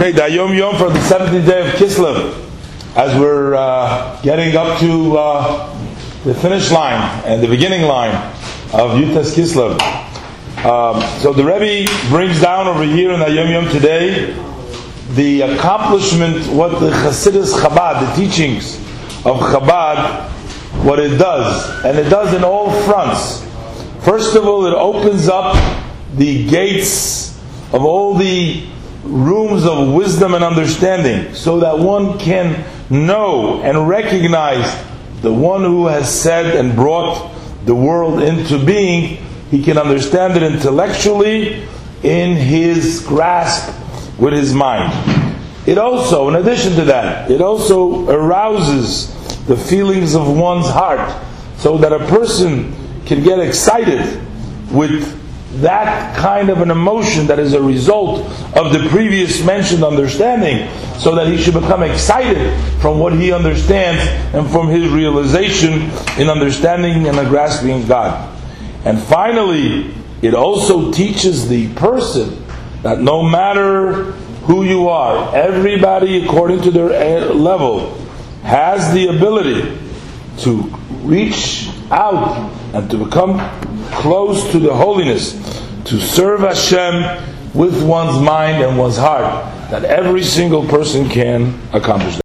Okay, the Hayom Yom for the 17th day of Kislev, as we're uh, getting up to uh, the finish line and the beginning line of Yud-Tes Kislev. Um, so the Rebbe brings down over here in the Hayom Yom today the accomplishment, what the Hasidus Chabad, the teachings of Chabad, what it does, and it does in all fronts. First of all, it opens up the gates of all the rooms of wisdom and understanding so that one can know and recognize the one who has said and brought the world into being. He can understand it intellectually in his grasp with his mind. It also, in addition to that, it also arouses the feelings of one's heart so that a person can get excited with that kind of an emotion that is a result of the previous mentioned understanding, so that he should become excited from what he understands and from his realization in understanding and grasping God. And finally, it also teaches the person that no matter who you are, everybody according to their eh, level has the ability to reach out and to become close to the holiness, to serve Hashem with one's mind and one's heart, that every single person can accomplish that.